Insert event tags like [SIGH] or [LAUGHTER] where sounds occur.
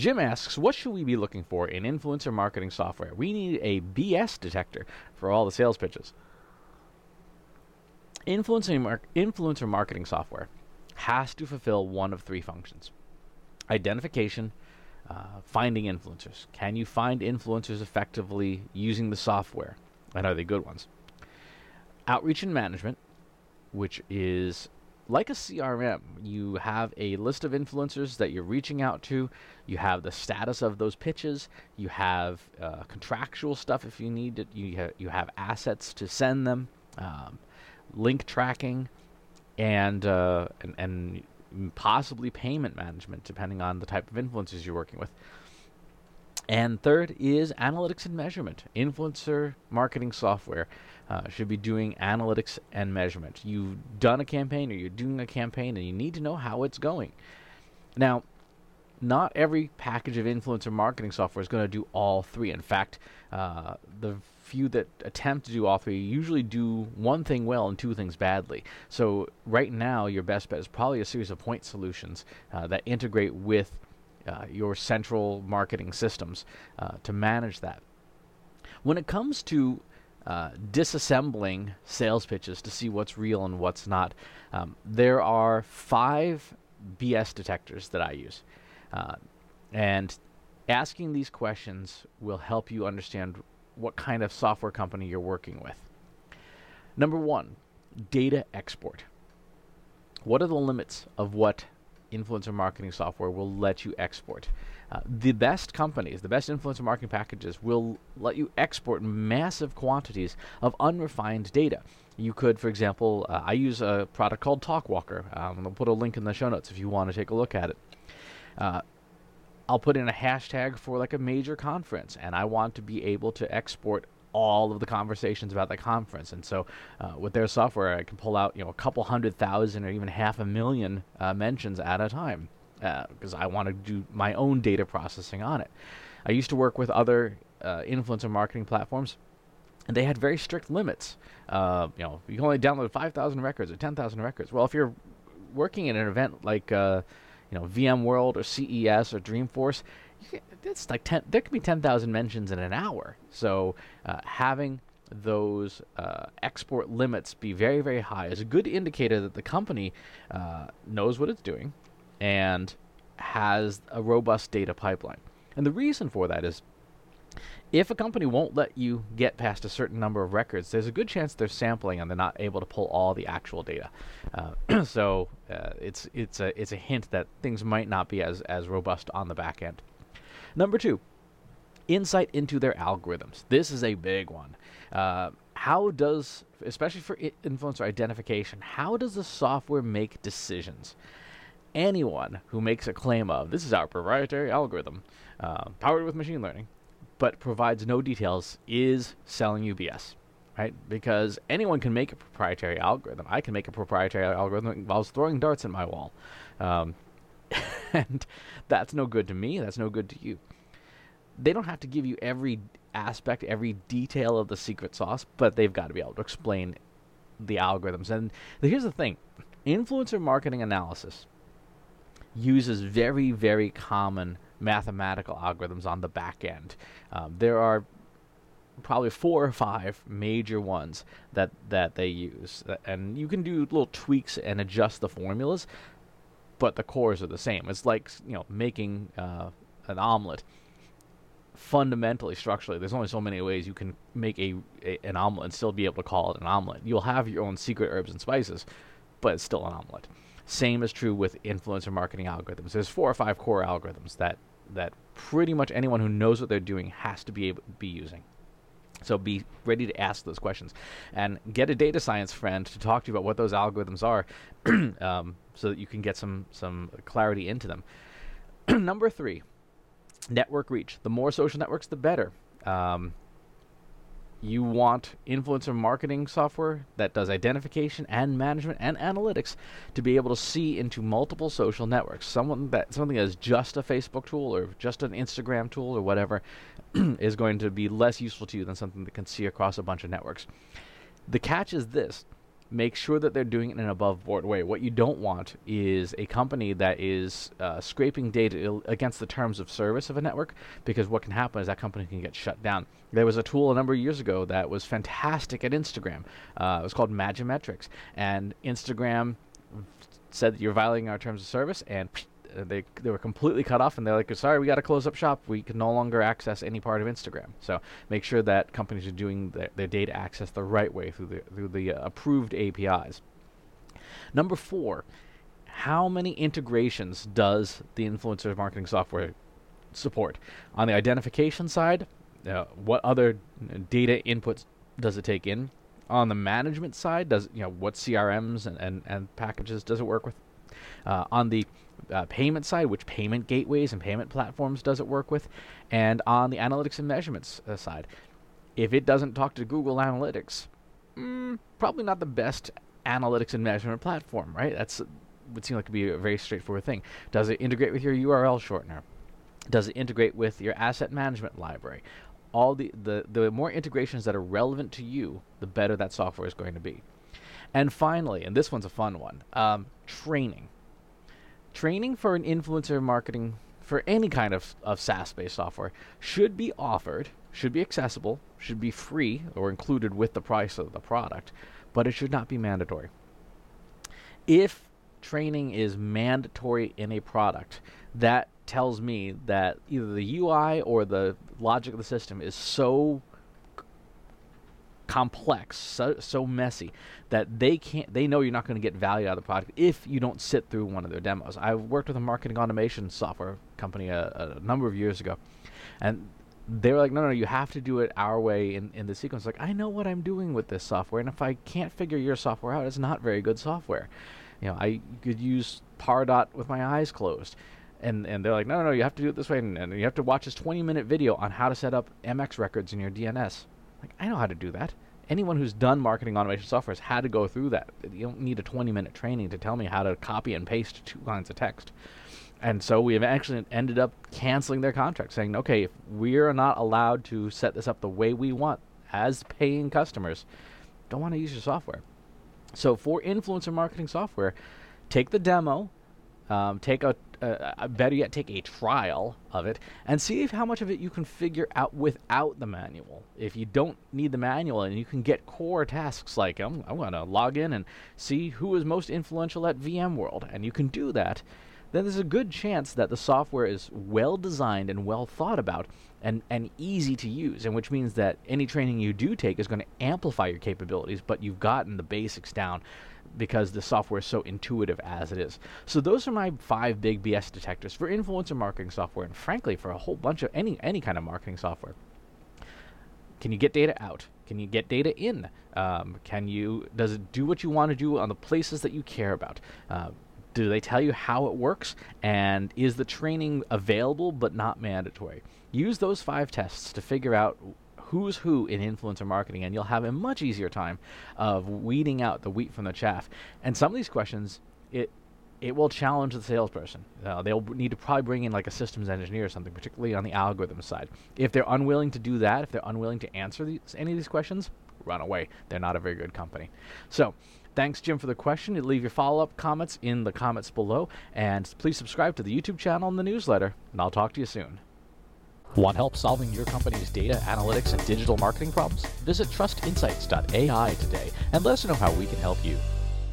Jim asks, what should we be looking for in influencer marketing software? We need a BS detector for all the sales pitches. Influencer, mar- influencer marketing software has to fulfill one of three functions identification, uh, finding influencers. Can you find influencers effectively using the software? And are they good ones? Outreach and management, which is like a CRM. You have a list of influencers that you're reaching out to. You have the status of those pitches. You have uh, contractual stuff if you need it. You, ha- you have assets to send them, um, link tracking, and, uh, and, and possibly payment management, depending on the type of influencers you're working with. And third is analytics and measurement. Influencer marketing software uh, should be doing analytics and measurement. You've done a campaign or you're doing a campaign and you need to know how it's going. Now, not every package of influencer marketing software is going to do all three. In fact, uh, the few that attempt to do all three usually do one thing well and two things badly. So right now, your best bet is probably a series of point solutions uh, that integrate with uh, your central marketing systems uh, to manage that. When it comes to uh, disassembling sales pitches to see what's real and what's not, um, there are five BS detectors that I use. Uh, and asking these questions will help you understand what kind of software company you're working with. Number one, data export. What are the limits of what influencer marketing software will let you export? Uh, the best companies, the best influencer marketing packages will let you export massive quantities of unrefined data. You could, for example, uh, I use a product called Talkwalker. Um, I'll put a link in the show notes if you want to take a look at it. Uh, I'll put in a hashtag for like a major conference, and I want to be able to export all of the conversations about the conference. And so, uh, with their software, I can pull out you know a couple hundred thousand or even half a million uh, mentions at a time because uh, I want to do my own data processing on it. I used to work with other uh, influencer marketing platforms. And they had very strict limits. Uh, you know, you can only download 5,000 records or 10,000 records. Well, if you're working in an event like uh, you know VMworld or CES or Dreamforce, [LAUGHS] it's like ten. There can be ten thousand mentions in an hour. So uh, having those uh, export limits be very very high is a good indicator that the company uh, knows what it's doing and has a robust data pipeline. And the reason for that is if a company won't let you get past a certain number of records, there's a good chance they're sampling and they're not able to pull all the actual data. Uh, [CLEARS THROAT] so uh, it's it's a it's a hint that things might not be as as robust on the back end. Number two, insight into their algorithms. This is a big one. Uh, how does, especially for influencer identification, how does the software make decisions? Anyone who makes a claim of this is our proprietary algorithm, uh, powered with machine learning, but provides no details is selling you BS, right? Because anyone can make a proprietary algorithm. I can make a proprietary algorithm while throwing darts at my wall. Um, [LAUGHS] and that's no good to me. That's no good to you. They don't have to give you every aspect, every detail of the secret sauce, but they've got to be able to explain the algorithms. And here's the thing influencer marketing analysis uses very, very common mathematical algorithms on the back end. Um, there are probably four or five major ones that that they use, and you can do little tweaks and adjust the formulas, but the cores are the same. It's like you know making uh, an omelet. Fundamentally, structurally, there's only so many ways you can make a, a, an omelet and still be able to call it an omelet. You'll have your own secret herbs and spices, but it's still an omelet. Same is true with influencer marketing algorithms. There's four or five core algorithms that that pretty much anyone who knows what they're doing has to be able be using. So be ready to ask those questions, and get a data science friend to talk to you about what those algorithms are, [CLEARS THROAT] um, so that you can get some some clarity into them. [CLEARS THROAT] Number three, network reach. The more social networks, the better. Um, you want influencer marketing software that does identification and management and analytics to be able to see into multiple social networks. Someone that something that is just a Facebook tool or just an Instagram tool or whatever [CLEARS THROAT] is going to be less useful to you than something that can see across a bunch of networks. The catch is this: make sure that they're doing it in an above board way. What you don't want is a company that is uh, scraping data il- against the terms of service of a network, because what can happen is that company can get shut down. There was a tool a number of years ago that was fantastic at Instagram. Uh, it was called Magimetrics, and Instagram said that you're violating our terms of service, and uh, they they were completely cut off, and they're like, "Sorry, we got to close up shop. We can no longer access any part of Instagram." So make sure that companies are doing their, their data access the right way through the through the uh, approved APIs. Number four, how many integrations does the influencer marketing software support? On the identification side, uh, what other data inputs does it take in? On the management side, does you know what CRMs and, and, and packages does it work with? Uh, on the uh, payment side, which payment gateways and payment platforms does it work with? And on the analytics and measurements uh, side, if it doesn't talk to Google Analytics, mm, probably not the best analytics and measurement platform, right? That's would seem like to be a very straightforward thing. Does it integrate with your URL shortener? Does it integrate with your asset management library? All the, the, the more integrations that are relevant to you, the better that software is going to be. And finally, and this one's a fun one, um, training training for an influencer marketing for any kind of, of SaaS based software should be offered, should be accessible, should be free or included with the price of the product, but it should not be mandatory. If training is mandatory in a product, that tells me that either the UI or the logic of the system is so complex, so so messy that they can't. They know you're not going to get value out of the product if you don't sit through one of their demos. I worked with a marketing automation software company a, a number of years ago, and they were like, no, no, you have to do it our way in, in the sequence. Like, I know what I'm doing with this software, and if I can't figure your software out, it's not very good software. You know, I could use Pardot with my eyes closed. And, and they're like, no, no, no, you have to do it this way, and, and you have to watch this 20 minute video on how to set up MX records in your DNS. Like, I know how to do that. Anyone who's done marketing automation software has had to go through that. You don't need a 20 minute training to tell me how to copy and paste two lines of text. And so we have actually ended up canceling their contract, saying, okay, if we're not allowed to set this up the way we want as paying customers, don't want to use your software. So for influencer marketing software, take the demo, um, take a uh, better yet, take a trial of it and see if how much of it you can figure out without the manual. If you don't need the manual and you can get core tasks like I'm, I'm going to log in and see who is most influential at VMworld, and you can do that, then there's a good chance that the software is well designed and well thought about and, and easy to use, and which means that any training you do take is going to amplify your capabilities, but you've gotten the basics down because the software is so intuitive as it is. So those are my five big BS detectors for influencer marketing software, and frankly, for a whole bunch of any any kind of marketing software. Can you get data out? Can you get data in? Um, can you does it do what you want to do on the places that you care about? Uh, do they tell you how it works? And is the training available but not mandatory? Use those five tests to figure out who's who in influencer marketing, and you'll have a much easier time of weeding out the wheat from the chaff. And some of these questions, it it will challenge the salesperson. Uh, they'll need to probably bring in like a systems engineer or something, particularly on the algorithm side. If they're unwilling to do that, if they're unwilling to answer these, any of these questions, run away. They're not a very good company. So, thanks, Jim, for the question. You leave your follow up comments in the comments below, and please subscribe to the YouTube channel and the newsletter. And I'll talk to you soon. Want help solving your company's data, analytics, and digital marketing problems? Visit trustinsights.ai today and let us know how we can help you.